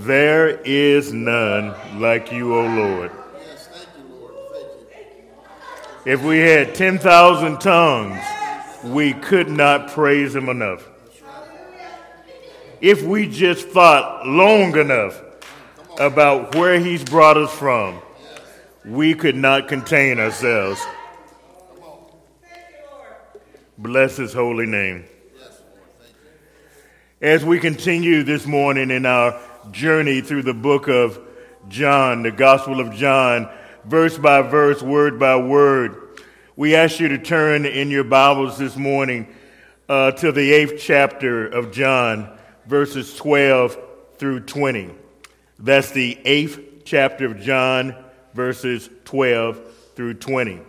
There is none like you, O Lord. Yes, thank you, Lord. Thank you. If we had 10,000 tongues, we could not praise him enough. If we just thought long enough about where he's brought us from, we could not contain ourselves. Bless his holy name. As we continue this morning in our journey through the book of John, the Gospel of John, verse by verse, word by word, we ask you to turn in your Bibles this morning uh, to the eighth chapter of John, verses 12 through 20. That's the eighth chapter of John, verses 12 through 20.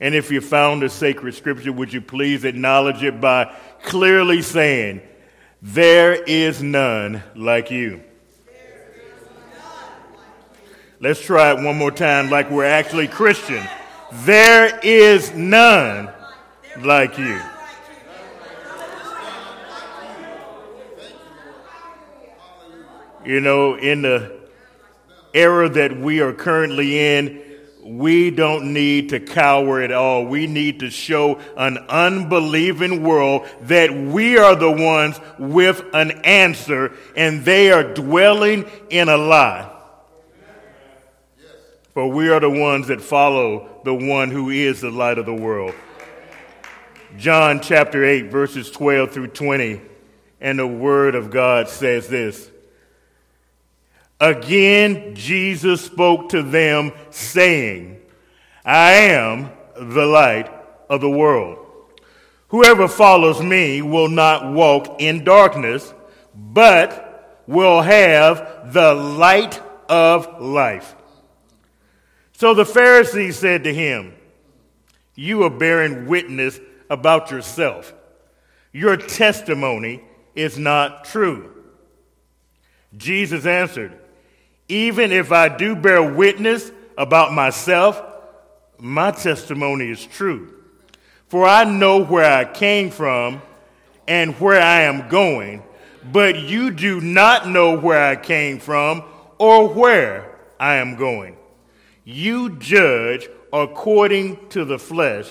And if you found a sacred scripture, would you please acknowledge it by clearly saying, There is none like you. Let's try it one more time like we're actually Christian. There is none like you. You know, in the era that we are currently in, we don't need to cower at all. We need to show an unbelieving world that we are the ones with an answer and they are dwelling in a lie. For we are the ones that follow the one who is the light of the world. John chapter 8, verses 12 through 20, and the word of God says this. Again, Jesus spoke to them, saying, I am the light of the world. Whoever follows me will not walk in darkness, but will have the light of life. So the Pharisees said to him, You are bearing witness about yourself. Your testimony is not true. Jesus answered, even if I do bear witness about myself, my testimony is true. For I know where I came from and where I am going, but you do not know where I came from or where I am going. You judge according to the flesh,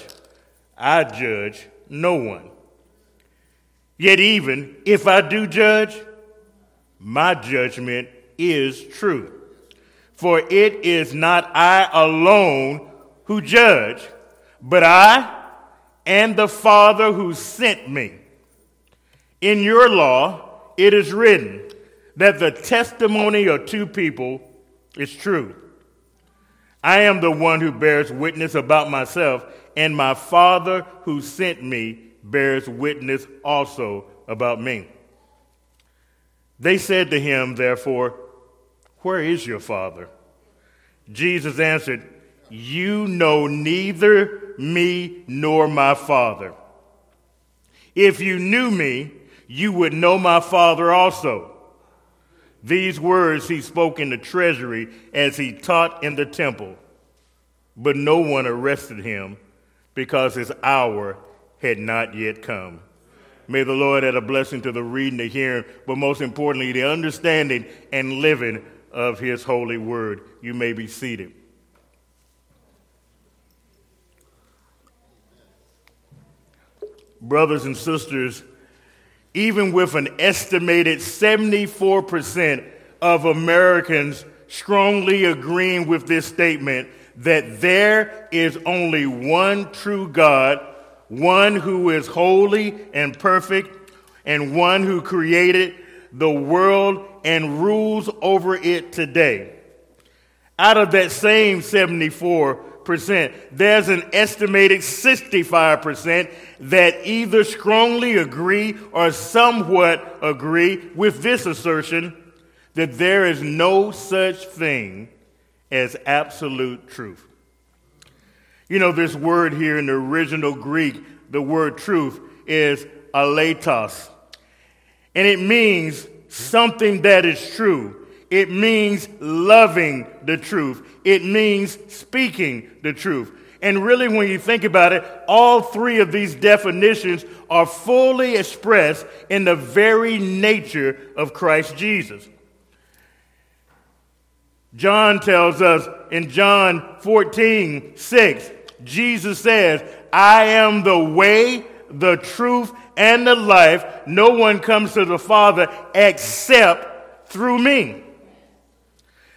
I judge no one. Yet, even if I do judge, my judgment is true. For it is not I alone who judge, but I and the Father who sent me. In your law, it is written that the testimony of two people is true. I am the one who bears witness about myself, and my Father who sent me bears witness also about me. They said to him, therefore, Where is your father? Jesus answered, You know neither me nor my father. If you knew me, you would know my father also. These words he spoke in the treasury as he taught in the temple. But no one arrested him because his hour had not yet come. May the Lord add a blessing to the reading, the hearing, but most importantly, the understanding and living of his holy word. You may be seated. Brothers and sisters, even with an estimated 74% of Americans strongly agreeing with this statement that there is only one true God one who is holy and perfect, and one who created the world and rules over it today. Out of that same 74%, there's an estimated 65% that either strongly agree or somewhat agree with this assertion that there is no such thing as absolute truth. You know, this word here in the original Greek, the word truth, is aletos. And it means something that is true. It means loving the truth. It means speaking the truth. And really, when you think about it, all three of these definitions are fully expressed in the very nature of Christ Jesus. John tells us in John 14, 6, Jesus says, I am the way, the truth, and the life. No one comes to the Father except through me.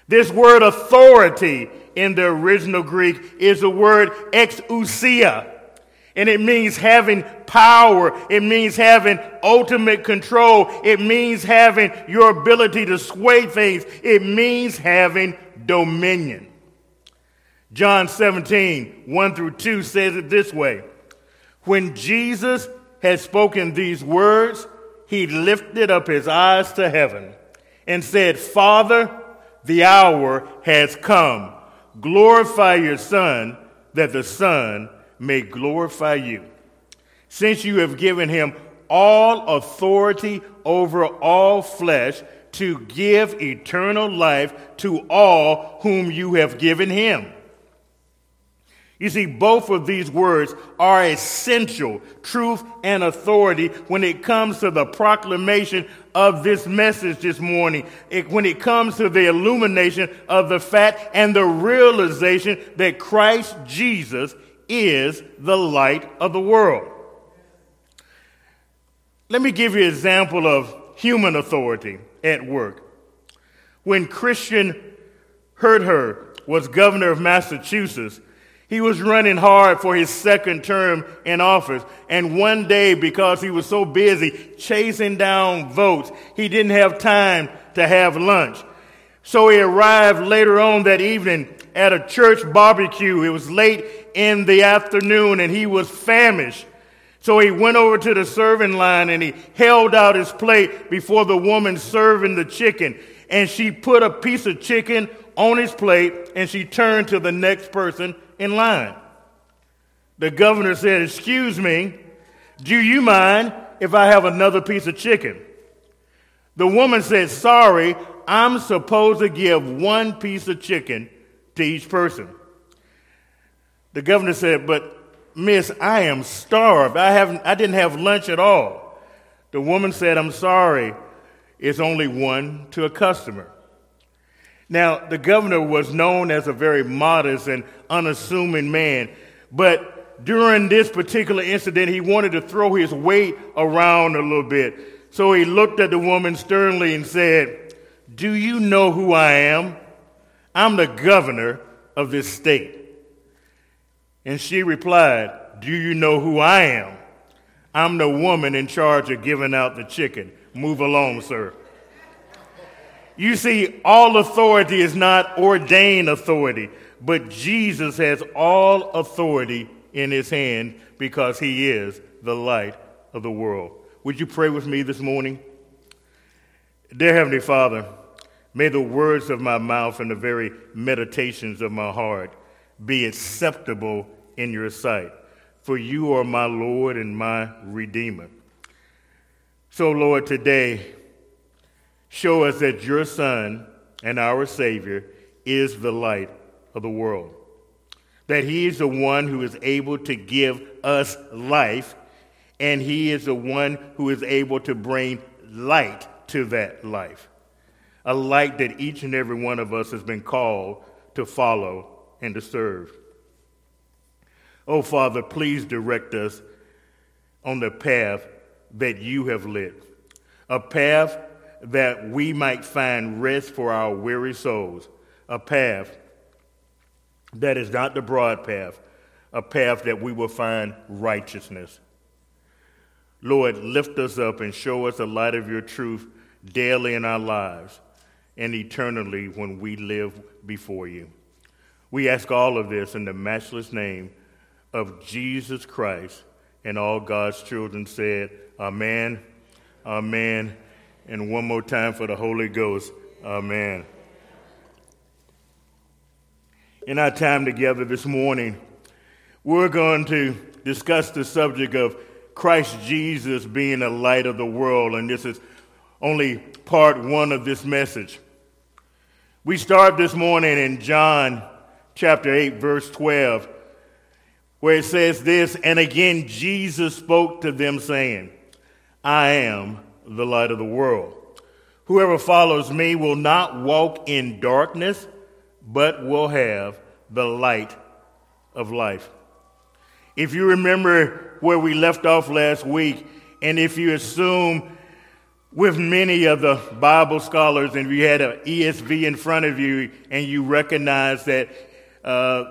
This word authority in the original Greek is the word exousia. And it means having power. It means having ultimate control. It means having your ability to sway things. It means having dominion. John 17, 1 through 2 says it this way When Jesus had spoken these words, he lifted up his eyes to heaven and said, Father, the hour has come. Glorify your Son, that the Son may glorify you. Since you have given him all authority over all flesh to give eternal life to all whom you have given him. You see, both of these words are essential, truth and authority, when it comes to the proclamation of this message this morning, it, when it comes to the illumination of the fact and the realization that Christ Jesus is the light of the world. Let me give you an example of human authority at work. When Christian Herter was governor of Massachusetts, he was running hard for his second term in office. And one day, because he was so busy chasing down votes, he didn't have time to have lunch. So he arrived later on that evening at a church barbecue. It was late in the afternoon and he was famished. So he went over to the serving line and he held out his plate before the woman serving the chicken. And she put a piece of chicken on his plate and she turned to the next person in line. The governor said, Excuse me, do you mind if I have another piece of chicken? The woman said, Sorry, I'm supposed to give one piece of chicken to each person. The governor said, But miss, I am starved. I haven't I didn't have lunch at all. The woman said, I'm sorry, it's only one to a customer. Now, the governor was known as a very modest and unassuming man, but during this particular incident, he wanted to throw his weight around a little bit. So he looked at the woman sternly and said, Do you know who I am? I'm the governor of this state. And she replied, Do you know who I am? I'm the woman in charge of giving out the chicken. Move along, sir. You see, all authority is not ordained authority, but Jesus has all authority in his hand because he is the light of the world. Would you pray with me this morning? Dear Heavenly Father, may the words of my mouth and the very meditations of my heart be acceptable in your sight, for you are my Lord and my Redeemer. So, Lord, today, show us that your Son and our Savior is the light of the world. That he is the one who is able to give us life, and he is the one who is able to bring light to that life. A light that each and every one of us has been called to follow and to serve. Oh, Father, please direct us on the path that you have lit, a path that we might find rest for our weary souls, a path that is not the broad path, a path that we will find righteousness. Lord, lift us up and show us the light of your truth daily in our lives and eternally when we live before you. We ask all of this in the matchless name of Jesus Christ. And all God's children said, Amen, Amen, and one more time for the Holy Ghost. Amen. In our time together this morning, we're going to discuss the subject of Christ Jesus being the light of the world, and this is only part one of this message. We start this morning in John chapter 8, verse 12, where it says this, and again Jesus spoke to them, saying, I am the light of the world. Whoever follows me will not walk in darkness, but will have the light of life. If you remember where we left off last week, and if you assume with many of the Bible scholars, and if you had an ESV in front of you and you recognize that uh,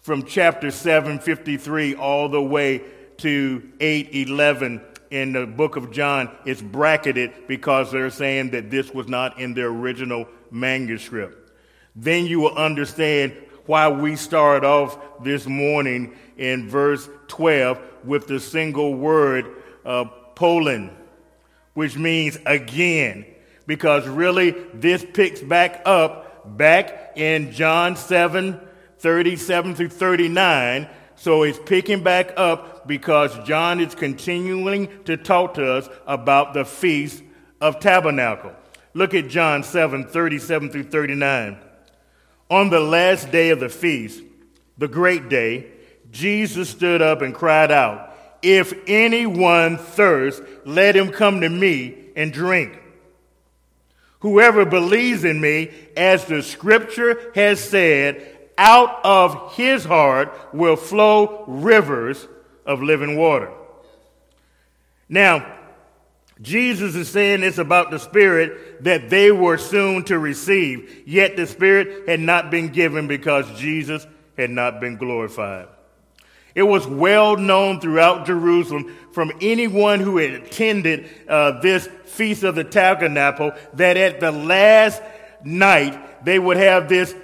from chapter 753 all the way to 811 in the book of John, it's bracketed because they're saying that this was not in the original manuscript. Then you will understand why we start off this morning in verse 12 with the single word uh, palin, which means again, because really this picks back up back in John 7 37 through 39. So it's picking back up because John is continuing to talk to us about the Feast of Tabernacle. Look at John 7 37 through 39. On the last day of the feast, the great day, Jesus stood up and cried out, If anyone thirsts, let him come to me and drink. Whoever believes in me, as the scripture has said, out of his heart will flow rivers of living water. Now, Jesus is saying this about the Spirit that they were soon to receive, yet the Spirit had not been given because Jesus had not been glorified. It was well known throughout Jerusalem from anyone who had attended uh, this Feast of the Tabernacle that at the last night they would have this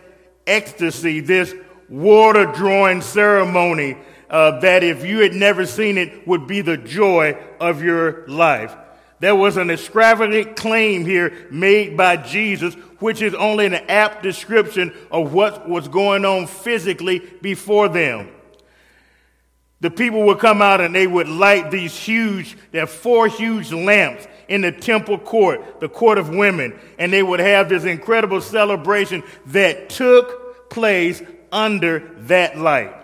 ecstasy, this water drawing ceremony uh, that if you had never seen it would be the joy of your life. There was an extravagant claim here made by Jesus, which is only an apt description of what was going on physically before them. The people would come out and they would light these huge, there are four huge lamps in the temple court, the court of women, and they would have this incredible celebration that took place under that light.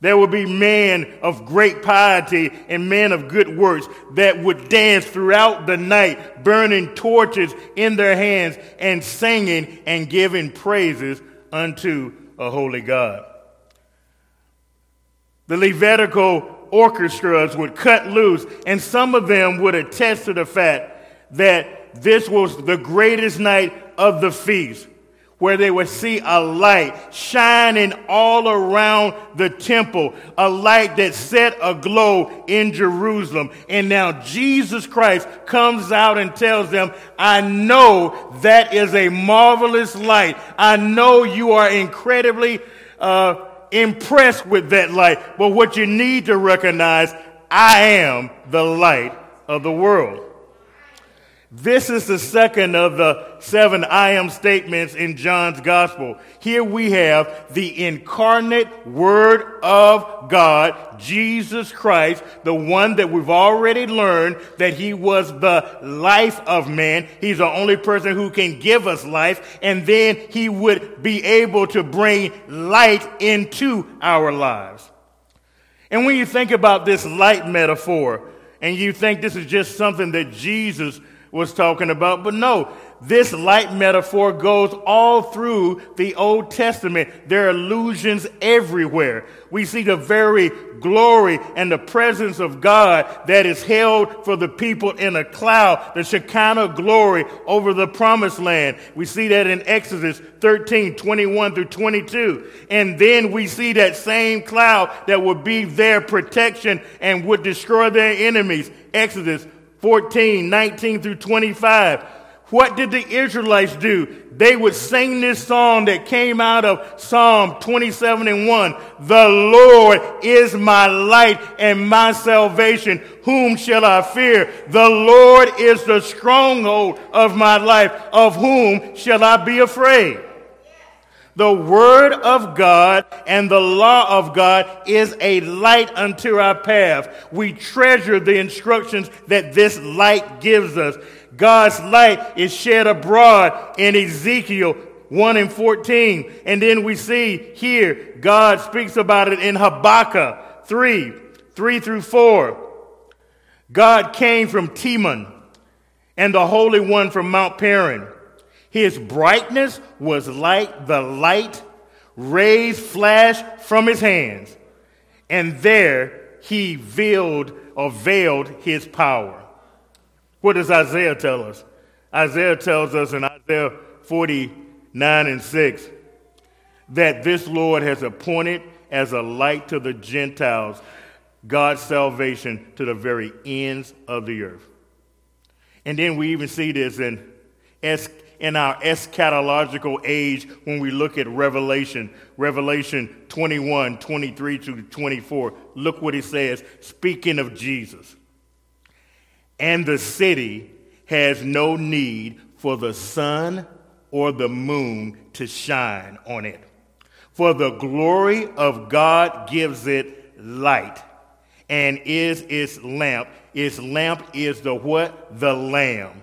There would be men of great piety and men of good works that would dance throughout the night, burning torches in their hands and singing and giving praises unto a holy God. The Levitical orchestras would cut loose, and some of them would attest to the fact that this was the greatest night of the feast where they would see a light shining all around the temple, a light that set aglow in Jerusalem. And now Jesus Christ comes out and tells them, I know that is a marvelous light. I know you are incredibly uh, impressed with that light. But what you need to recognize, I am the light of the world. This is the second of the seven I am statements in John's gospel. Here we have the incarnate word of God, Jesus Christ, the one that we've already learned that he was the life of man. He's the only person who can give us life. And then he would be able to bring light into our lives. And when you think about this light metaphor, and you think this is just something that Jesus was talking about. But no, this light metaphor goes all through the Old Testament. There are allusions everywhere. We see the very glory and the presence of God that is held for the people in a cloud, the Shekinah glory over the promised land. We see that in Exodus 13, 21 through 22. And then we see that same cloud that would be their protection and would destroy their enemies. Exodus 14, 19 through 25. What did the Israelites do? They would sing this song that came out of Psalm 27 and 1. The Lord is my light and my salvation. Whom shall I fear? The Lord is the stronghold of my life. Of whom shall I be afraid? The word of God and the law of God is a light unto our path. We treasure the instructions that this light gives us. God's light is shed abroad in Ezekiel 1 and 14. And then we see here, God speaks about it in Habakkuk 3, 3 through 4. God came from Teman and the Holy One from Mount Paran. His brightness was like the light rays flashed from his hands, and there he veiled or veiled his power. What does Isaiah tell us? Isaiah tells us in Isaiah 49 and 6 that this Lord has appointed as a light to the Gentiles God's salvation to the very ends of the earth. And then we even see this in, in our eschatological age when we look at Revelation, Revelation 21, 23 to 24. Look what he says, speaking of Jesus. And the city has no need for the sun or the moon to shine on it. For the glory of God gives it light and is its lamp. Its lamp is the what? The Lamb.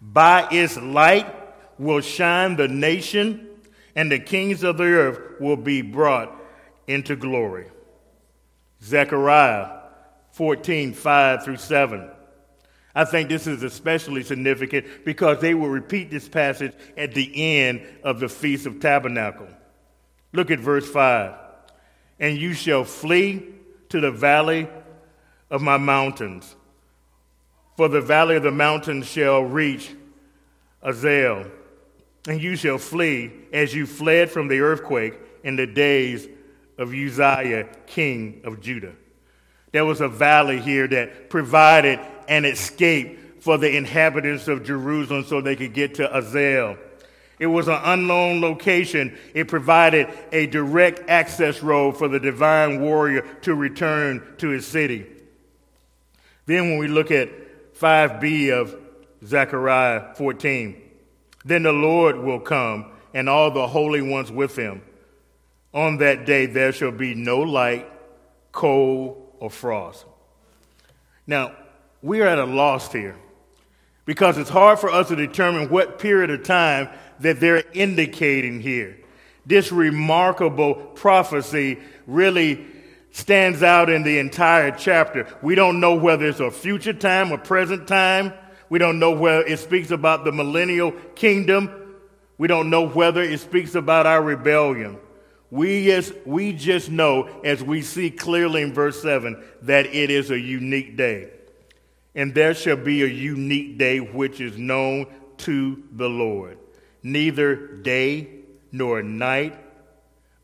By its light will shine the nation, and the kings of the earth will be brought into glory. Zechariah 14, 5 through 7. I think this is especially significant because they will repeat this passage at the end of the Feast of Tabernacle. Look at verse 5. And you shall flee to the valley of my mountains, for the valley of the mountains shall reach Azal, and you shall flee as you fled from the earthquake in the days of Uzziah, king of Judah. There was a valley here that provided an escape for the inhabitants of Jerusalem so they could get to Azal. It was an unknown location. It provided a direct access road for the divine warrior to return to his city. Then, when we look at 5b of Zechariah 14, then the Lord will come and all the holy ones with him. On that day there shall be no light, cold, or frost. Now, we are at a loss here because it's hard for us to determine what period of time that they're indicating here. This remarkable prophecy really stands out in the entire chapter. We don't know whether it's a future time or present time. We don't know whether it speaks about the millennial kingdom. We don't know whether it speaks about our rebellion. We just, we just know, as we see clearly in verse 7, that it is a unique day. And there shall be a unique day which is known to the Lord. Neither day nor night,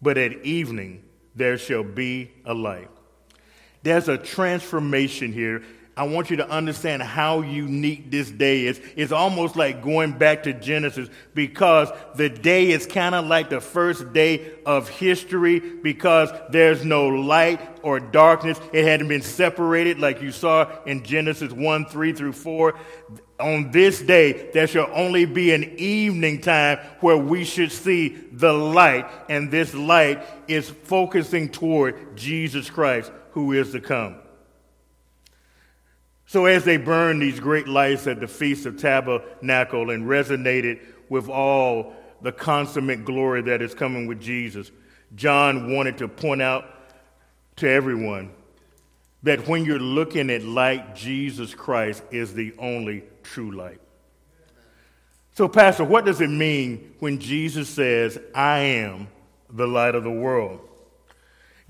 but at evening there shall be a light. There's a transformation here. I want you to understand how unique this day is. It's almost like going back to Genesis because the day is kind of like the first day of history because there's no light or darkness. It hadn't been separated like you saw in Genesis 1 3 through 4. On this day, there shall only be an evening time where we should see the light, and this light is focusing toward Jesus Christ, who is to come. So, as they burned these great lights at the Feast of Tabernacle and resonated with all the consummate glory that is coming with Jesus, John wanted to point out to everyone that when you're looking at light, Jesus Christ is the only true light. So, Pastor, what does it mean when Jesus says, I am the light of the world?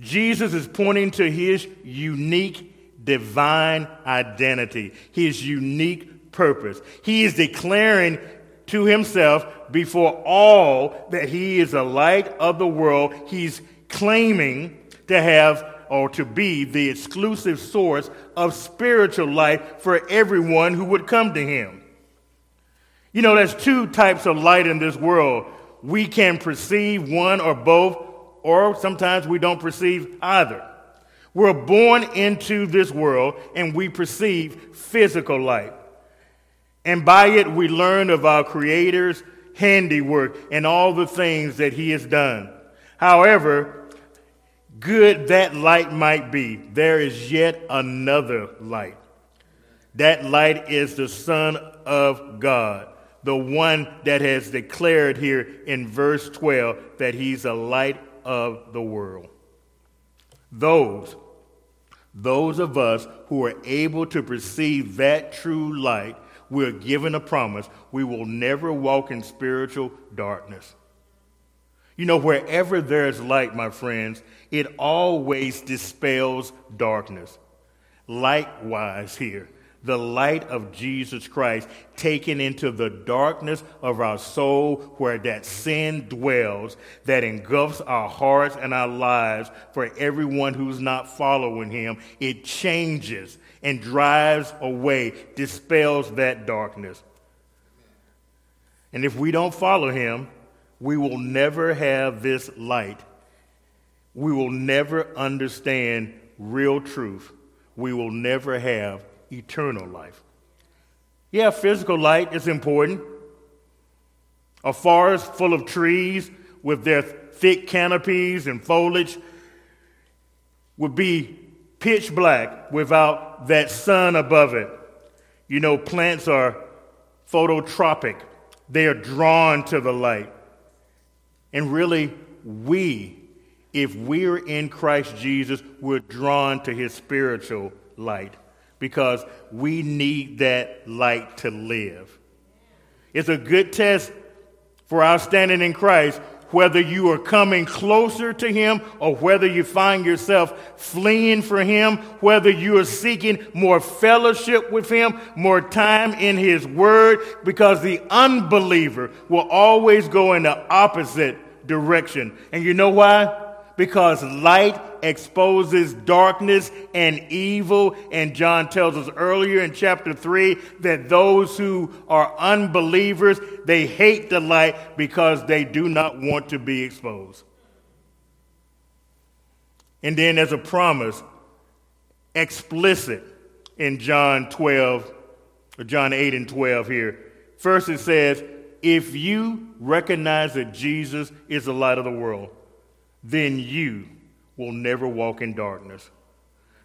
Jesus is pointing to his unique divine identity, his unique purpose. He is declaring to himself before all that he is the light of the world. He's claiming to have or to be the exclusive source of spiritual life for everyone who would come to him. You know, there's two types of light in this world. We can perceive one or both, or sometimes we don't perceive either. We're born into this world and we perceive physical light. And by it, we learn of our Creator's handiwork and all the things that He has done. However, good that light might be, there is yet another light. That light is the Son of God, the one that has declared here in verse 12 that He's a light of the world. Those, those of us who are able to perceive that true light we're given a promise. We will never walk in spiritual darkness. You know, wherever there's light, my friends, it always dispels darkness. Likewise, here, the light of Jesus Christ taken into the darkness of our soul where that sin dwells, that engulfs our hearts and our lives for everyone who's not following him. It changes and drives away, dispels that darkness. And if we don't follow him, we will never have this light. We will never understand real truth. We will never have eternal life. Yeah, physical light is important. A forest full of trees with their thick canopies and foliage would be pitch black without that sun above it. You know, plants are phototropic, they are drawn to the light. And really, we, if we're in Christ Jesus, we're drawn to his spiritual light because we need that light to live. It's a good test for our standing in Christ whether you are coming closer to Him or whether you find yourself fleeing from Him, whether you are seeking more fellowship with Him, more time in His Word, because the unbeliever will always go in the opposite direction. And you know why? Because light exposes darkness and evil. And John tells us earlier in chapter 3 that those who are unbelievers, they hate the light because they do not want to be exposed. And then as a promise, explicit in John 12, or John 8 and 12 here. First it says, if you recognize that Jesus is the light of the world, then you will never walk in darkness.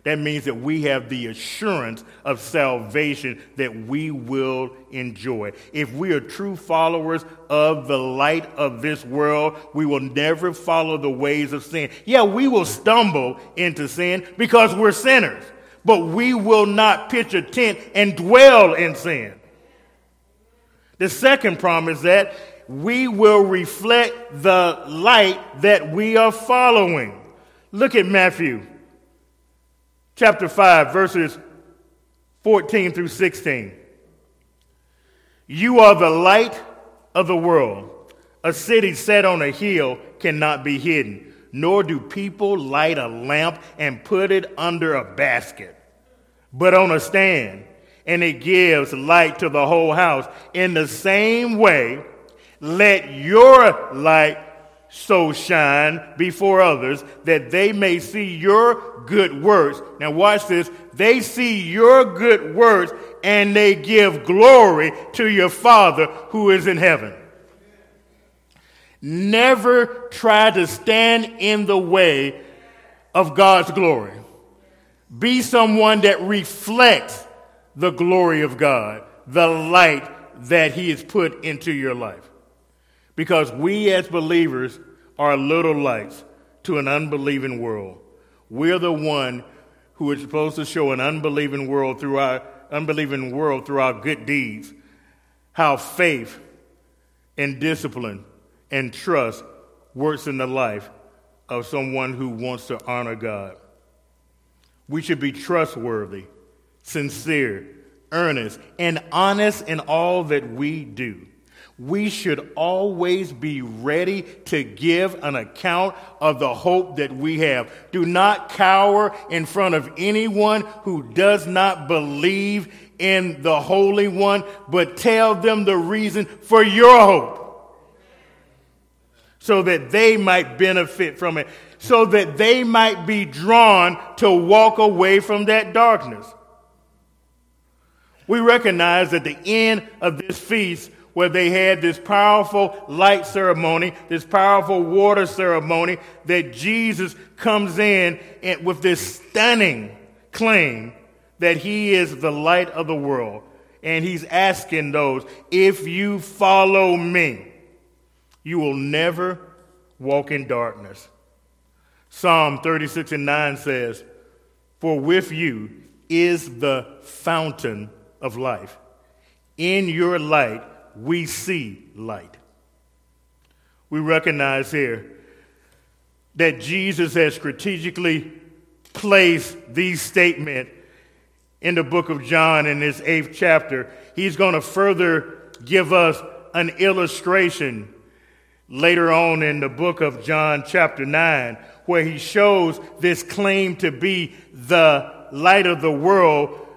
That means that we have the assurance of salvation that we will enjoy. If we are true followers of the light of this world, we will never follow the ways of sin. Yeah, we will stumble into sin because we're sinners, but we will not pitch a tent and dwell in sin. The second promise that we will reflect the light that we are following. Look at Matthew chapter 5, verses 14 through 16. You are the light of the world. A city set on a hill cannot be hidden, nor do people light a lamp and put it under a basket, but on a stand, and it gives light to the whole house. In the same way, let your light so shine before others that they may see your good works. Now, watch this. They see your good works and they give glory to your Father who is in heaven. Never try to stand in the way of God's glory. Be someone that reflects the glory of God, the light that He has put into your life. Because we as believers are little lights to an unbelieving world. We're the one who is supposed to show an unbelieving world through our unbelieving world through our good deeds how faith and discipline and trust works in the life of someone who wants to honor God. We should be trustworthy, sincere, earnest, and honest in all that we do we should always be ready to give an account of the hope that we have. Do not cower in front of anyone who does not believe in the Holy One, but tell them the reason for your hope so that they might benefit from it, so that they might be drawn to walk away from that darkness. We recognize that the end of this feast where they had this powerful light ceremony, this powerful water ceremony, that Jesus comes in and with this stunning claim that he is the light of the world. And he's asking those, if you follow me, you will never walk in darkness. Psalm 36 and 9 says, For with you is the fountain of life In your light, we see light. We recognize here that Jesus has strategically placed these statements in the book of John in this eighth chapter. He's going to further give us an illustration later on in the book of John, chapter 9, where he shows this claim to be the light of the world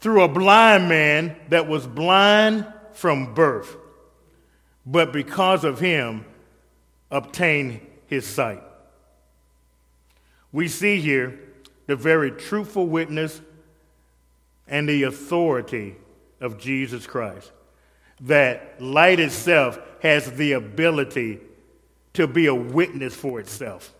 through a blind man that was blind from birth, but because of him, obtained his sight. We see here the very truthful witness and the authority of Jesus Christ. That light itself has the ability to be a witness for itself.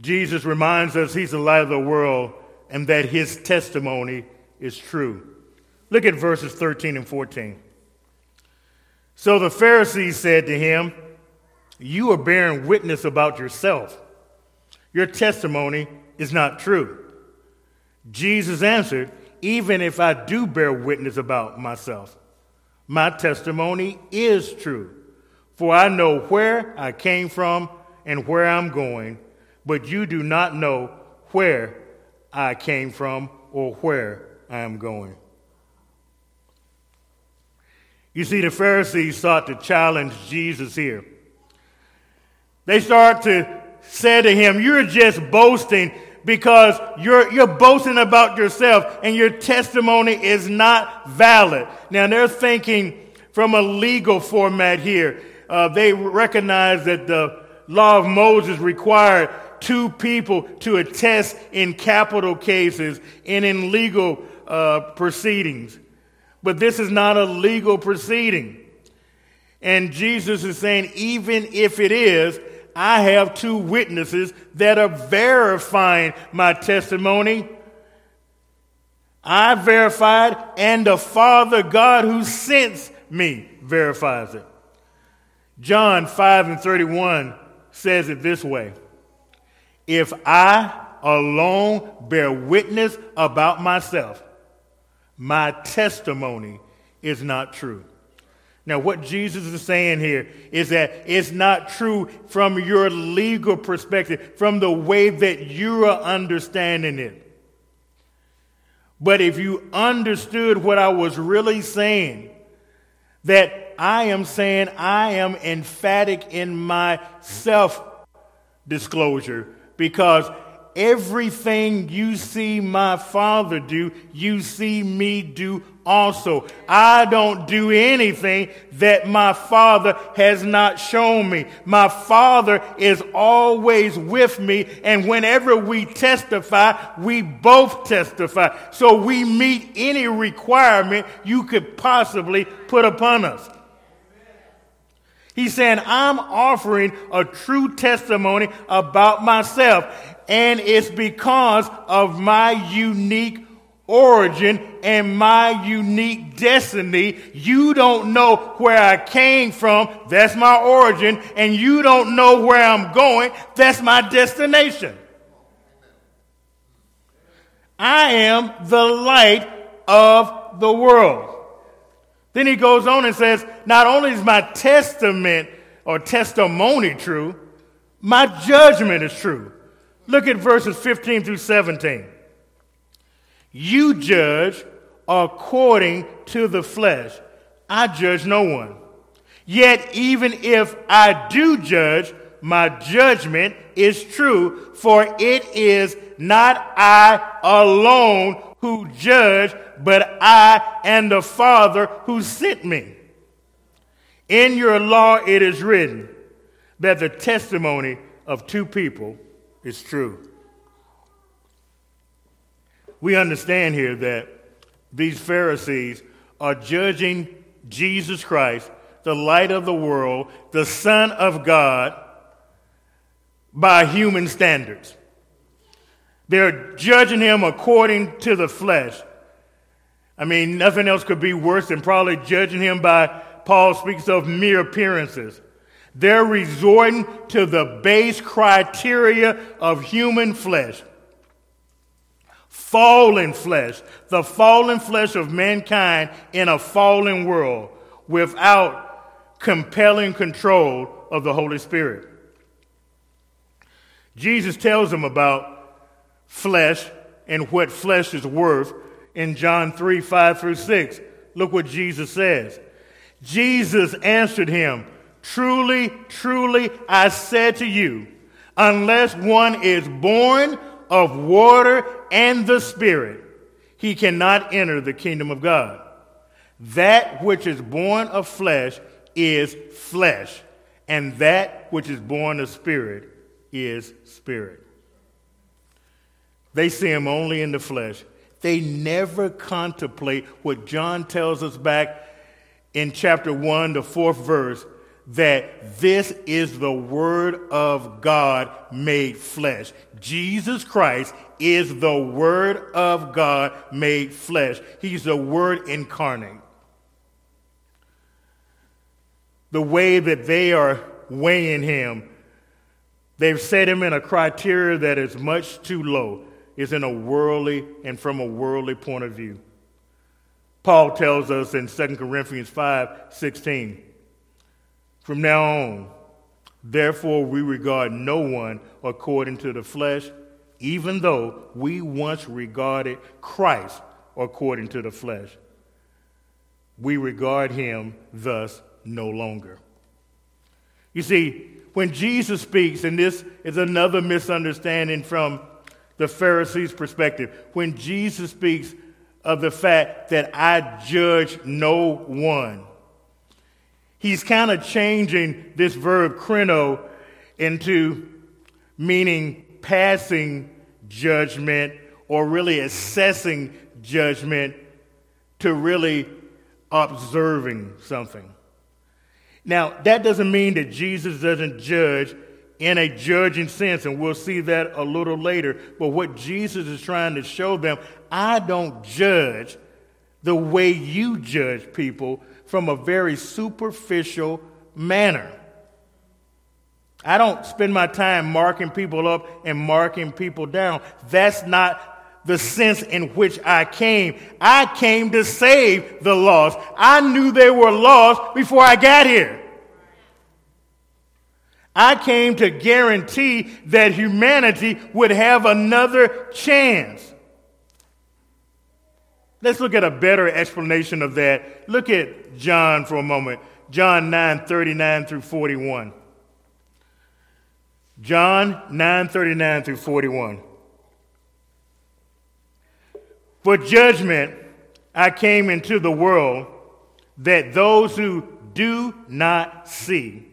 Jesus reminds us he's the light of the world and that his testimony is true. Look at verses 13 and 14. So the Pharisees said to him, You are bearing witness about yourself. Your testimony is not true. Jesus answered, Even if I do bear witness about myself, my testimony is true. For I know where I came from and where I'm going, but you do not know where I came from or where I am going. You see, the Pharisees sought to challenge Jesus here. They start to say to him, You're just boasting because you're, you're boasting about yourself and your testimony is not valid. Now, they're thinking from a legal format here. Uh, they recognize that the law of Moses required two people to attest in capital cases and in legal uh, proceedings. But this is not a legal proceeding. And Jesus is saying, even if it is, I have two witnesses that are verifying my testimony. I verified, and the Father God who sent me verifies it. John 5 and 31 says it this way If I alone bear witness about myself, my testimony is not true. Now, what Jesus is saying here is that it's not true from your legal perspective, from the way that you are understanding it. But if you understood what I was really saying, that I am saying I am emphatic in my self disclosure because everything you see my father do, you see me do also. I don't do anything that my Father has not shown me. My Father is always with me, and whenever we testify, we both testify. So we meet any requirement you could possibly put upon us. He's saying, I'm offering a true testimony about myself, and it's because of my unique origin and my unique destiny. You don't know where I came from. That's my origin. And you don't know where I'm going. That's my destination. I am the light of the world. Then he goes on and says, Not only is my testament or testimony true, my judgment is true. Look at verses 15 through 17. You judge according to the flesh. I judge no one. Yet, even if I do judge, my judgment is true, for it is not I alone who judge, but I and the Father who sent me. In your law it is written that the testimony of two people is true we understand here that these Pharisees are judging Jesus Christ, the light of the world, the Son of God, by human standards. They're judging him according to the flesh. I mean, nothing else could be worse than probably judging him by, Paul speaks of mere appearances. They're resorting to the base criteria of human flesh. fallen flesh, the fallen flesh of mankind in a fallen world without compelling control of the Holy Spirit. Jesus tells them about flesh and what flesh is worth in John 3 5 through 6. Look what Jesus says. Jesus answered him, Truly, truly, I said to you, unless one is born of water and the Spirit, he cannot enter the kingdom of God. That which is born of flesh is flesh, and that which is born of spirit is spirit. They see him only in the flesh. They never contemplate what John tells us back in chapter 1, the fourth verse, that this is the Word of God made flesh. Jesus Christ is the Word of God made flesh. He's the Word incarnate. The way that they are weighing him, they've set him in a criteria that is much too low, is in a worldly and from a worldly point of view. Paul tells us in 2 Corinthians 5 16, from now on, therefore we regard no one according to the flesh, even though we once regarded Christ according to the flesh. We regard him thus no longer. You see, when Jesus speaks, and this is another misunderstanding from the Pharisees' perspective, when Jesus speaks of the fact that I judge no one, he's kind of changing this verb krino into meaning passing judgment or really assessing judgment to really observing something. Now, that doesn't mean that Jesus doesn't judge in a judging sense, and we'll see that a little later. But what Jesus is trying to show them, I don't judge the way you judge people from a very superficial manner. I don't spend my time marking people up and marking people down. That's not the sense in which I came. I came to save the lost. I knew they were lost before I got here. I came to guarantee that humanity would have another chance. Let's look at a better explanation of that. Look at John for a moment. John 9 39 through 41. John 9 39 through 41. For judgment I came into the world that those who do not see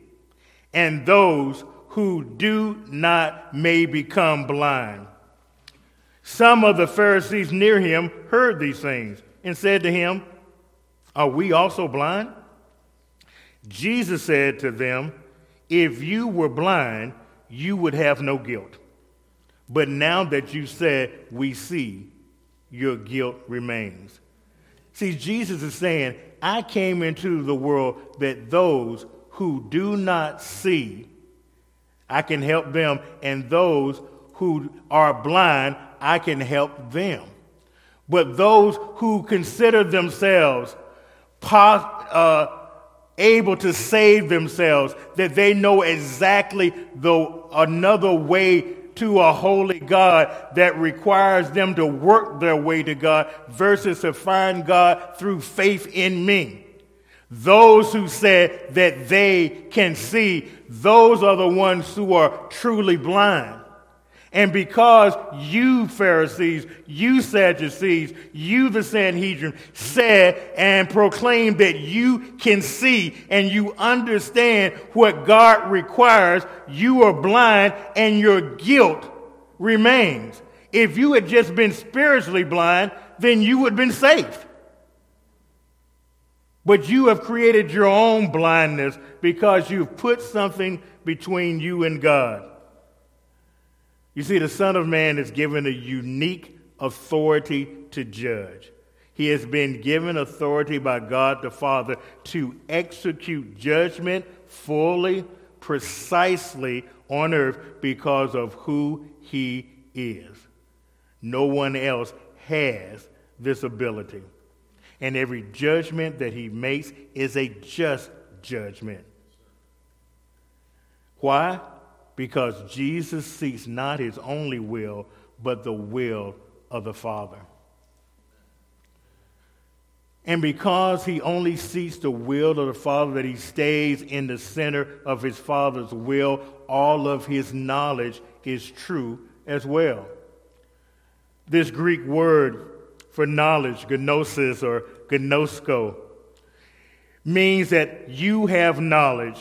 and those who do not may become blind. Some of the Pharisees near him heard these things and said to him, Are we also blind? Jesus said to them, If you were blind, you would have no guilt. But now that you said, We see, your guilt remains. See, Jesus is saying, I came into the world that those who do not see, I can help them, and those who are blind, I can help them. But those who consider themselves uh, able to save themselves, that they know exactly the another way to a holy God that requires them to work their way to God versus to find God through faith in me. Those who said that they can see, those are the ones who are truly blind. And because you, Pharisees, you, Sadducees, you, the Sanhedrin, said and proclaimed that you can see and you understand what God requires, you are blind and your guilt remains. If you had just been spiritually blind, then you would have been safe. But you have created your own blindness because you've put something between you and God. You see, the Son of Man is given a unique authority to judge. He has been given authority by God the Father to execute judgment fully, precisely on earth because of who he is. No one else has this ability. And every judgment that he makes is a just judgment. Why? Because Jesus seeks not his only will, but the will of the Father. And because he only seeks the will of the Father, that he stays in the center of his Father's will, all of his knowledge is true as well. This Greek word for knowledge, gnosis or gnosko, means that you have knowledge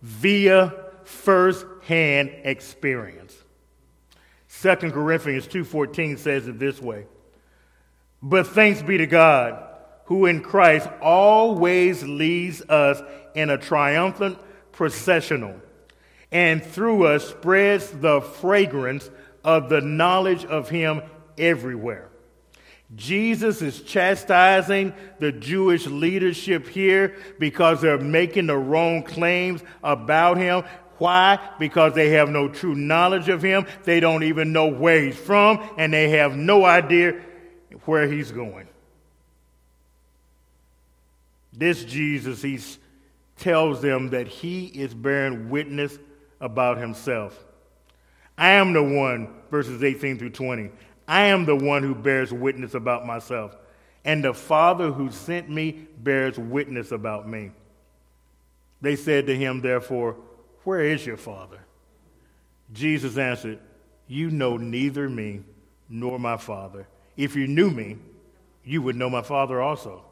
via first-hand experience. 2 Corinthians 2:14 says it this way. But thanks be to God who in Christ always leads us in a triumphant processional and through us spreads the fragrance of the knowledge of him everywhere. Jesus is chastising the Jewish leadership here because they're making the wrong claims about him. Why? Because they have no true knowledge of him. They don't even know where he's from, and they have no idea where he's going. This Jesus, he tells them that he is bearing witness about himself. I am the one, verses 18 through 20. I am the one who bears witness about myself, and the Father who sent me bears witness about me. They said to him, therefore, Where is your Father? Jesus answered, You know neither me nor my Father. If you knew me, you would know my Father also.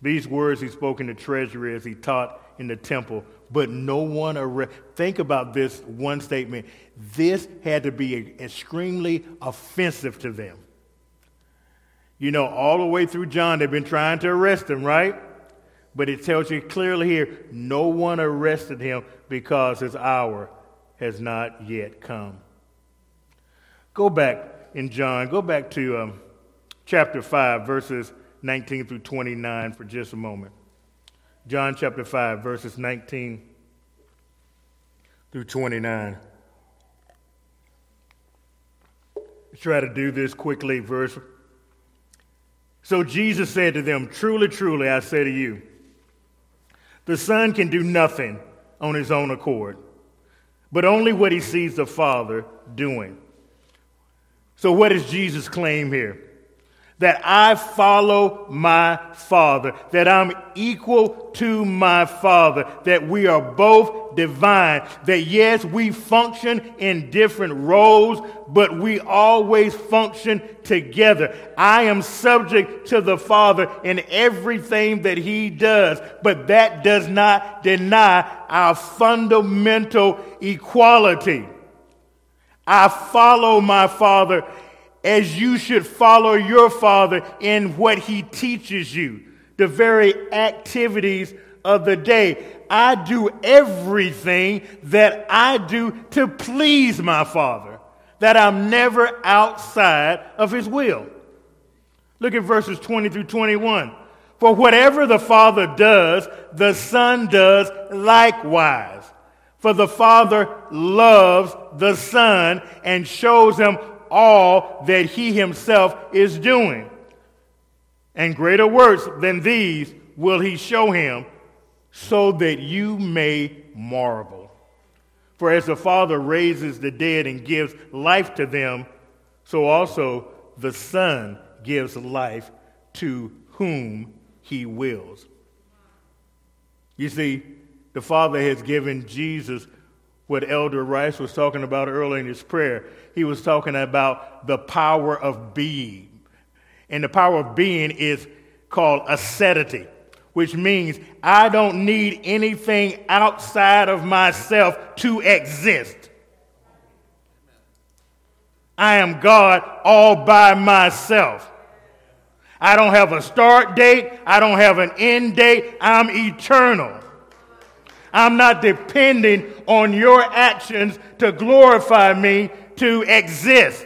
These words he spoke in the treasury as he taught in the temple, but no one arre- think about this one statement. This had to be extremely offensive to them. You know, all the way through John, they've been trying to arrest him, right? But it tells you clearly here no one arrested him because his hour has not yet come. Go back in John, go back to um, chapter 5, verses 19 through 29 for just a moment. John chapter 5, verses 19 through 29. Let's try to do this quickly, verse. So Jesus said to them, Truly, truly, I say to you, the Son can do nothing on his own accord, but only what he sees the Father doing. So, what does Jesus claim here? That I follow my Father, that I'm equal to my Father, that we are both divine, that yes, we function in different roles, but we always function together. I am subject to the Father in everything that He does, but that does not deny our fundamental equality. I follow my Father as you should follow your Father in what He teaches you, the very activities of the day. I do everything that I do to please my Father, that I'm never outside of His will. Look at verses 20 through 21. For whatever the Father does, the Son does likewise. For the Father loves the Son and shows him all that he himself is doing. And greater works than these will he show him, so that you may marvel. For as the Father raises the dead and gives life to them, so also the Son gives life to whom he wills. You see, the Father has given Jesus what Elder Rice was talking about earlier in his prayer. He was talking about the power of being. And the power of being is called aseity, which means I don't need anything outside of myself to exist. I am God all by myself. I don't have a start date. I don't have an end date. I'm eternal. I'm not depending on your actions to glorify me to exist.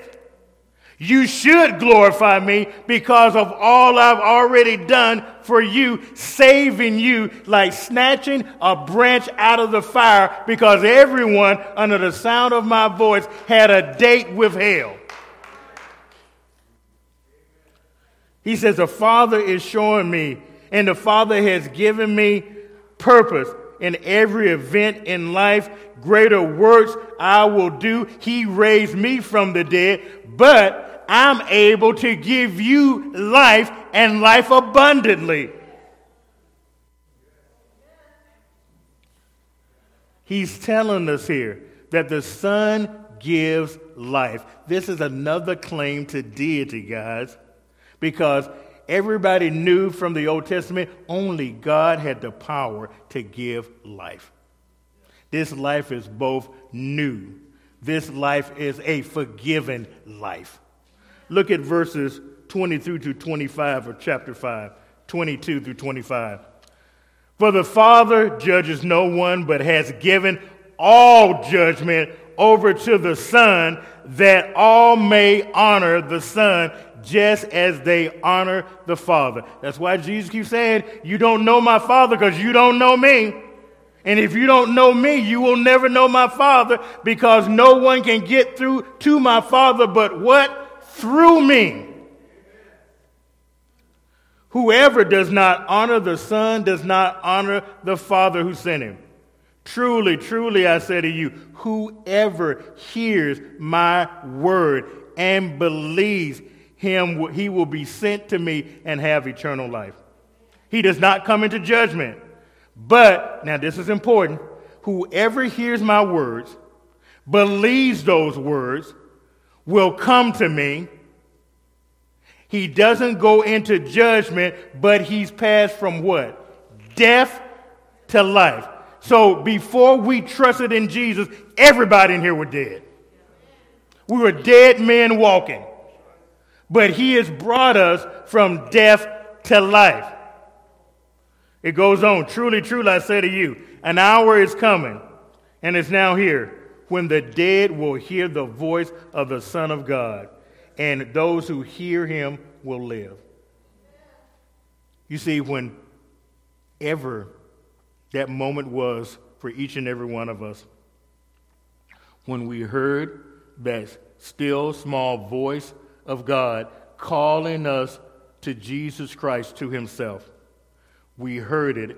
You should glorify me because of all I've already done for you, saving you like snatching a branch out of the fire because everyone under the sound of my voice had a date with hell. He says, The Father is showing me, and the Father has given me purpose in every event in life. Greater works I will do. He raised me from the dead, but I'm able to give you life and life abundantly. He's telling us here that the Son gives life. This is another claim to deity, guys, because everybody knew from the Old Testament only God had the power to give life. This life is both new, this life is a forgiven life. Look at verses 23 to 25 of chapter 5, 22 through 25. For the Father judges no one, but has given all judgment over to the Son, that all may honor the Son just as they honor the Father. That's why Jesus keeps saying, You don't know my Father because you don't know me. And if you don't know me, you will never know my Father because no one can get through to my Father but what? Through me. Whoever does not honor the Son does not honor the Father who sent him. Truly, truly, I say to you, whoever hears my word and believes him, he will be sent to me and have eternal life. He does not come into judgment. But, now this is important, whoever hears my words, believes those words, will come to me he doesn't go into judgment, but he's passed from what? Death to life. So before we trusted in Jesus, everybody in here were dead. We were dead men walking. But he has brought us from death to life. It goes on. Truly, truly, I say to you, an hour is coming, and is now here, when the dead will hear the voice of the Son of God and those who hear him will live. You see, whenever that moment was for each and every one of us, when we heard that still small voice of God calling us to Jesus Christ, to Himself, we heard it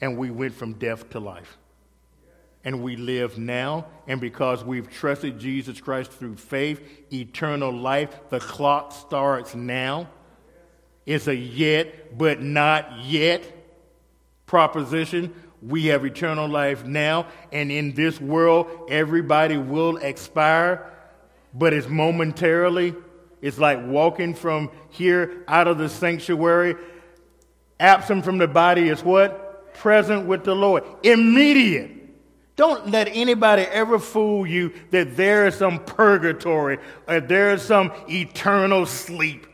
and we went from death to life and we live now. And because we've trusted Jesus Christ through faith, eternal life, the clock starts now. It's a yet, but not yet proposition. We have eternal life now, and in this world, everybody will expire, but it's momentarily. It's like walking from here out of the sanctuary. Absent from the body is what? Present with the Lord. Immediate. Don't let anybody ever fool you that there is some purgatory or there is some eternal sleep.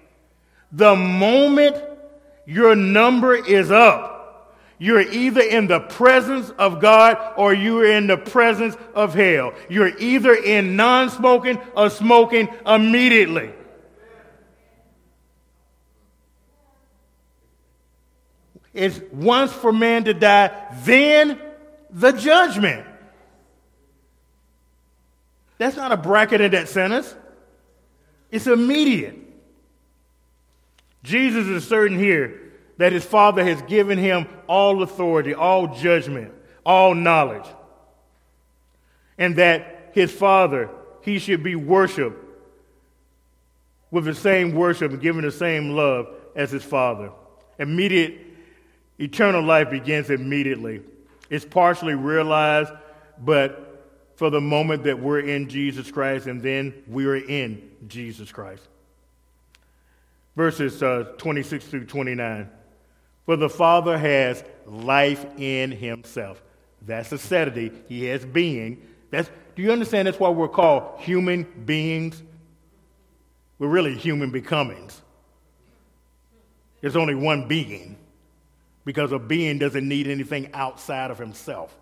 The moment your number is up, you're either in the presence of God or you're in the presence of hell. You're either in non smoking or smoking immediately. It's once for man to die, then the judgment. That's not a bracket in that sentence. It's immediate. Jesus is certain here that his Father has given him all authority, all judgment, all knowledge, and that his Father, he should be worshiped with the same worship and given the same love as his Father. Immediate, eternal life begins immediately. It's partially realized, but for the moment that we're in Jesus Christ and then we're in Jesus Christ. Verses uh, 26 through 29. For the Father has life in himself. That's aseity. He has being. That's, do you understand that's why we're called human beings? We're really human becomings. There's only one being because a being doesn't need anything outside of himself.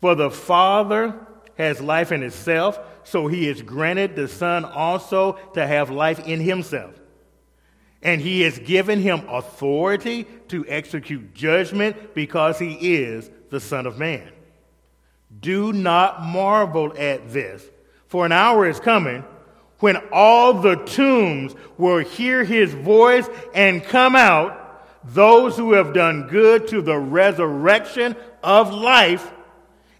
For the Father has life in itself, so he has granted the Son also to have life in himself. And he has given him authority to execute judgment because he is the Son of Man. Do not marvel at this, for an hour is coming when all the tombs will hear his voice and come out, those who have done good to the resurrection of life,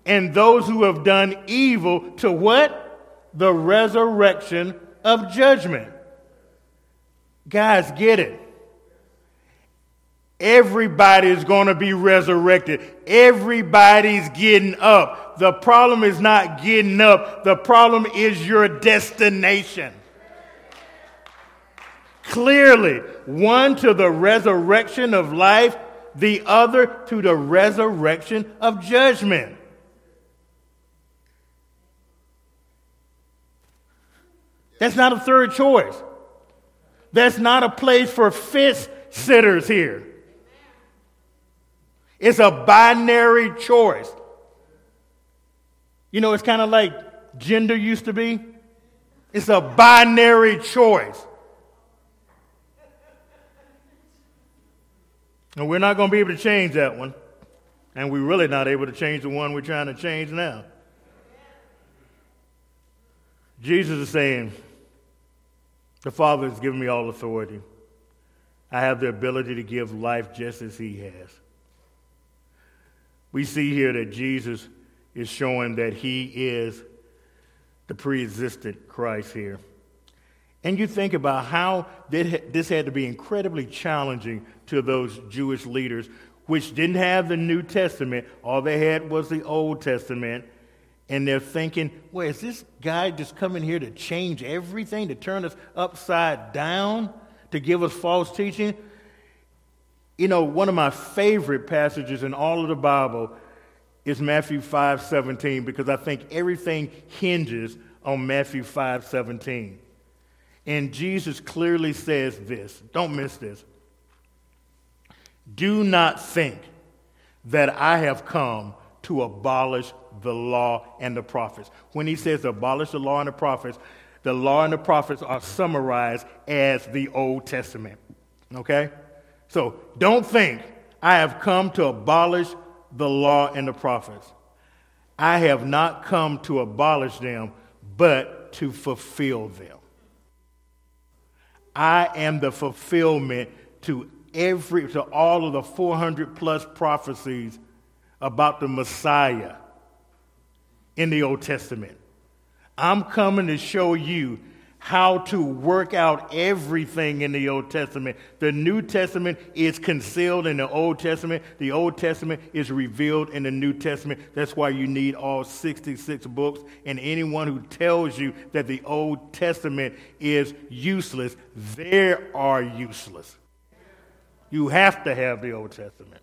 and those who have done evil to what? The resurrection of judgment. Guys, get it. Everybody's going to be resurrected. Everybody's getting up. The problem is not getting up, the problem is your destination. Clearly, one to the resurrection of life, the other to the resurrection of judgment. That's not a third choice. That's not a place for fence sitters here. It's a binary choice. You know, it's kind of like gender used to be. It's a binary choice. And we're not going to be able to change that one. And we're really not able to change the one we're trying to change now. Jesus is saying, The Father has given me all authority. I have the ability to give life just as He has. We see here that Jesus is showing that he is the pre existent Christ here. And you think about how this had to be incredibly challenging to those Jewish leaders, which didn't have the New Testament. All they had was the Old Testament. And they're thinking, well, is this guy just coming here to change everything, to turn us upside down, to give us false teaching? You know, one of my favorite passages in all of the Bible is Matthew 5 17, because I think everything hinges on Matthew 5 17. And Jesus clearly says this don't miss this. Do not think that I have come to abolish the law and the prophets. When he says abolish the law and the prophets, the law and the prophets are summarized as the Old Testament. Okay? So don't think I have come to abolish the law and the prophets. I have not come to abolish them, but to fulfill them. I am the fulfillment to every to all of the 400 plus prophecies about the Messiah in the Old Testament. I'm coming to show you how to work out everything in the Old Testament. The New Testament is concealed in the Old Testament, the Old Testament is revealed in the New Testament. That's why you need all 66 books. And anyone who tells you that the Old Testament is useless, they are useless. You have to have the Old Testament.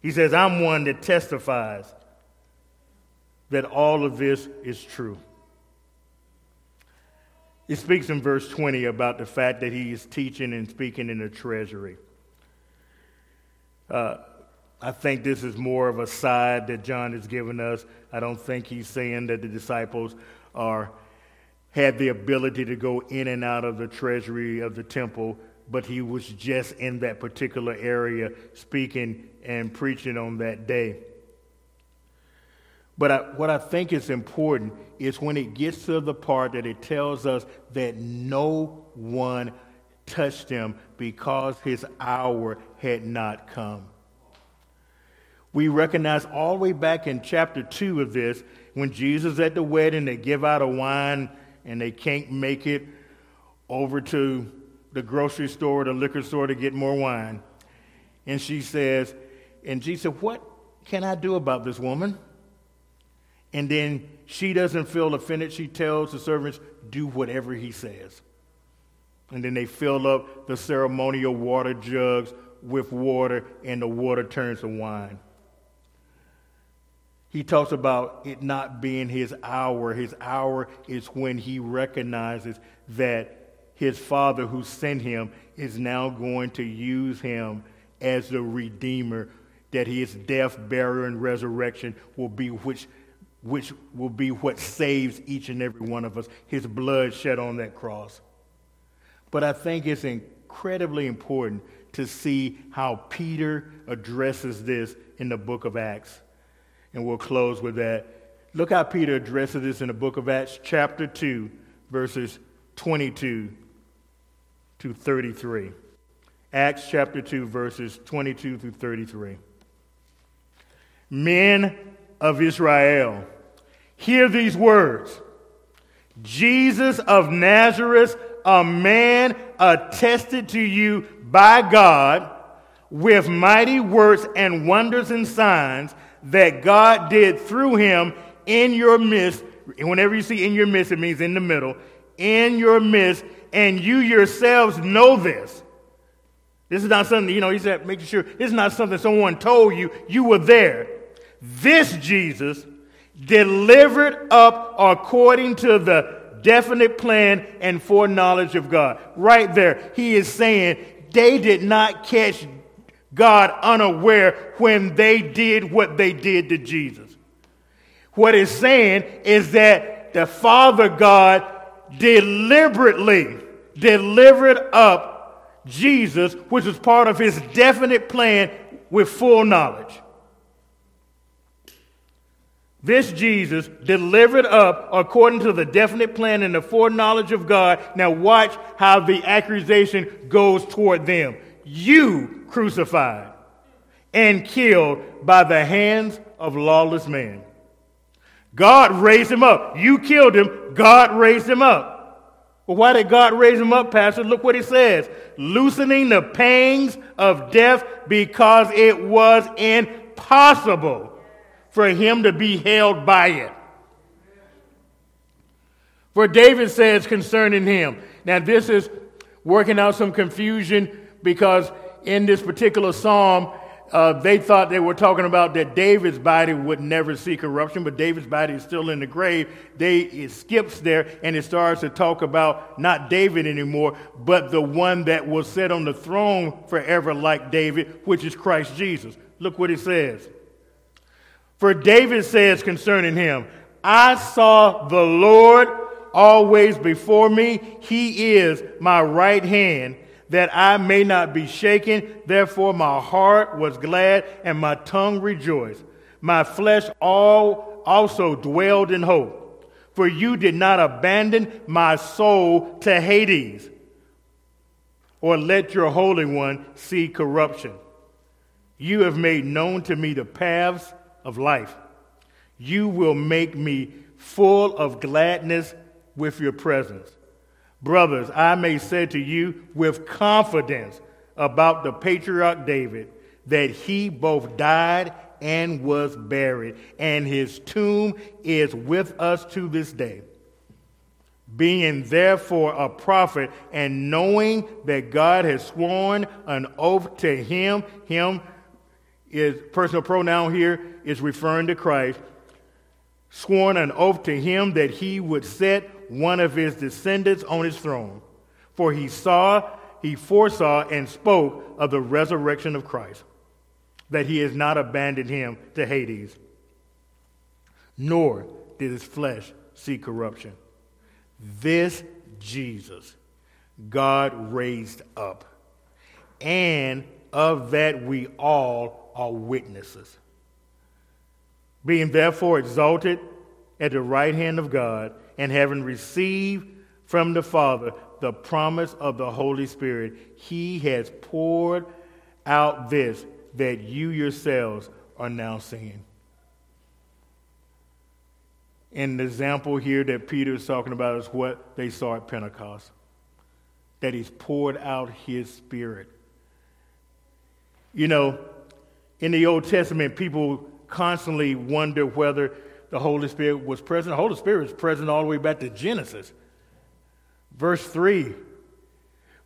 He says, I'm one that testifies that all of this is true. It speaks in verse 20 about the fact that he is teaching and speaking in the treasury. Uh, I think this is more of a side that John has given us. I don't think he's saying that the disciples are had the ability to go in and out of the treasury of the temple, but he was just in that particular area speaking and preaching on that day. But I, what I think is important is when it gets to the part that it tells us that no one touched him because his hour had not come. We recognize all the way back in chapter 2 of this, when Jesus at the wedding, they give out a wine and they can't make it over to the grocery store or the liquor store to get more wine. And she says, and Jesus said, What can I do about this woman? And then she doesn't feel offended. She tells the servants, do whatever he says. And then they fill up the ceremonial water jugs with water, and the water turns to wine. He talks about it not being his hour. His hour is when he recognizes that his father who sent him is now going to use him as the redeemer, that his death, burial, and resurrection will be which which will be what saves each and every one of us, his blood shed on that cross. But I think it's incredibly important to see how Peter addresses this in the book of Acts. And we'll close with that. Look how Peter addresses this in the book of Acts, chapter 2, verses 22 to 33. Acts chapter 2, verses 22 through 33. Men of Israel, hear these words Jesus of Nazareth, a man attested to you by God with mighty works and wonders and signs that God did through him in your midst. Whenever you see in your midst, it means in the middle. In your midst, and you yourselves know this. This is not something, you know, he said, making sure this is not something someone told you. You were there. This Jesus delivered up according to the definite plan and foreknowledge of God. Right there, he is saying they did not catch God unaware when they did what they did to Jesus. What it's saying is that the Father God deliberately delivered up Jesus, which was part of his definite plan with full knowledge. This Jesus delivered up according to the definite plan and the foreknowledge of God. Now, watch how the accusation goes toward them. You crucified and killed by the hands of lawless men. God raised him up. You killed him. God raised him up. Why did God raise him up, Pastor? Look what he says loosening the pangs of death because it was impossible for him to be held by it. For David says concerning him. Now, this is working out some confusion because in this particular psalm, uh, they thought they were talking about that David's body would never see corruption, but David's body is still in the grave. They, it skips there and it starts to talk about not David anymore, but the one that will sit on the throne forever like David, which is Christ Jesus. Look what it says. For David says concerning him, I saw the Lord always before me. He is my right hand that I may not be shaken. Therefore, my heart was glad and my tongue rejoiced. My flesh all also dwelled in hope. For you did not abandon my soul to Hades, or let your Holy One see corruption. You have made known to me the paths of life. You will make me full of gladness with your presence. Brothers, I may say to you with confidence about the patriarch David that he both died and was buried, and his tomb is with us to this day. Being therefore a prophet, and knowing that God has sworn an oath to him, him is personal pronoun here is referring to Christ, sworn an oath to him that he would set one of his descendants on his throne. For he saw, he foresaw, and spoke of the resurrection of Christ, that he has not abandoned him to Hades, nor did his flesh see corruption. This Jesus God raised up, and of that we all are witnesses. Being therefore exalted at the right hand of God, and having received from the Father the promise of the Holy Spirit, he has poured out this that you yourselves are now seeing. And the example here that Peter is talking about is what they saw at Pentecost that he's poured out his spirit. You know, in the Old Testament, people constantly wonder whether the Holy Spirit was present. The Holy Spirit was present all the way back to Genesis. Verse 3.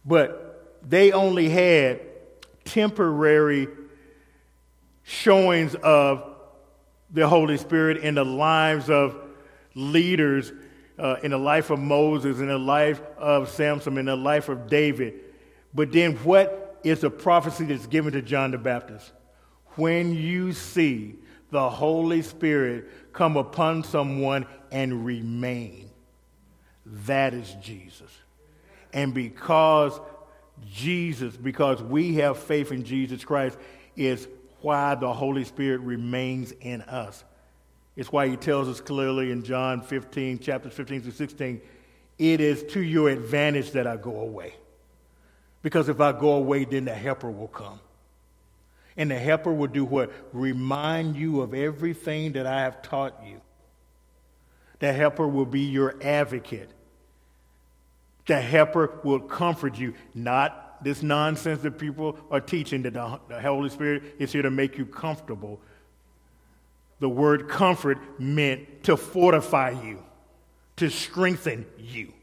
But they only had temporary showings of the Holy Spirit in the lives of leaders, uh, in the life of Moses, in the life of Samson, in the life of David. But then what is the prophecy that's given to John the Baptist? When you see the Holy Spirit come upon someone and remain. That is Jesus. And because Jesus, because we have faith in Jesus Christ, is why the Holy Spirit remains in us. It's why he tells us clearly in John 15, chapters 15 through 16, it is to your advantage that I go away. Because if I go away, then the helper will come. And the helper will do what? Remind you of everything that I have taught you. The helper will be your advocate. The helper will comfort you, not this nonsense that people are teaching that the, Holy Spirit is here to make you comfortable. The word comfort meant to fortify you, to strengthen you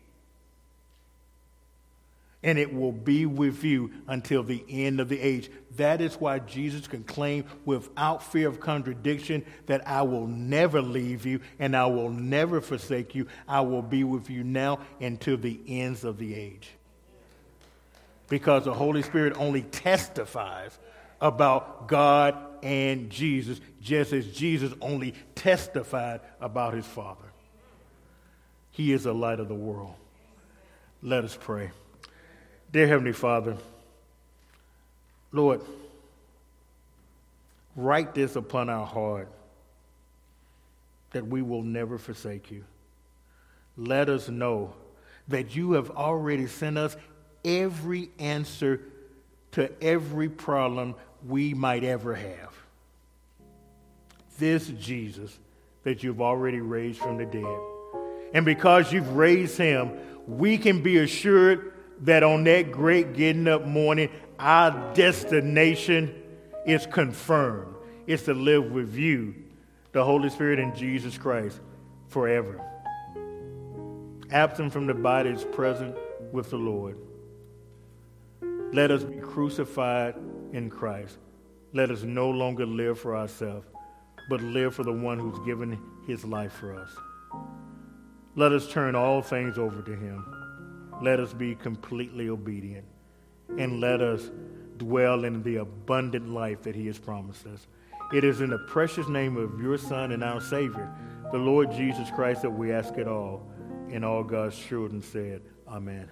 and it will be with you until the end of the age. That is why Jesus can claim without fear of contradiction that I will never leave you and I will never forsake you. I will be with you now until the ends of the age. Because the Holy Spirit only testifies about God and Jesus, just as Jesus only testified about his Father. He is the light of the world. Let us pray. Dear Heavenly Father, Lord, write this upon our heart that we will never forsake you. Let us know that you have already sent us every answer to every problem we might ever have. This Jesus that you've already raised from the dead. And because you've raised him, we can be assured that on that great getting up morning, our destination is confirmed. It's to live with you, the Holy Spirit, and Jesus Christ forever. Absent from the body is present with the Lord. Let us be crucified in Christ. Let us no longer live for ourselves, but live for the one who's given his life for us. Let us turn all things over to him let us be completely obedient and let us dwell in the abundant life that he has promised us. It is in the precious name of your Son and our Savior, the Lord Jesus Christ, that we ask it all. And all God's children said, Amen.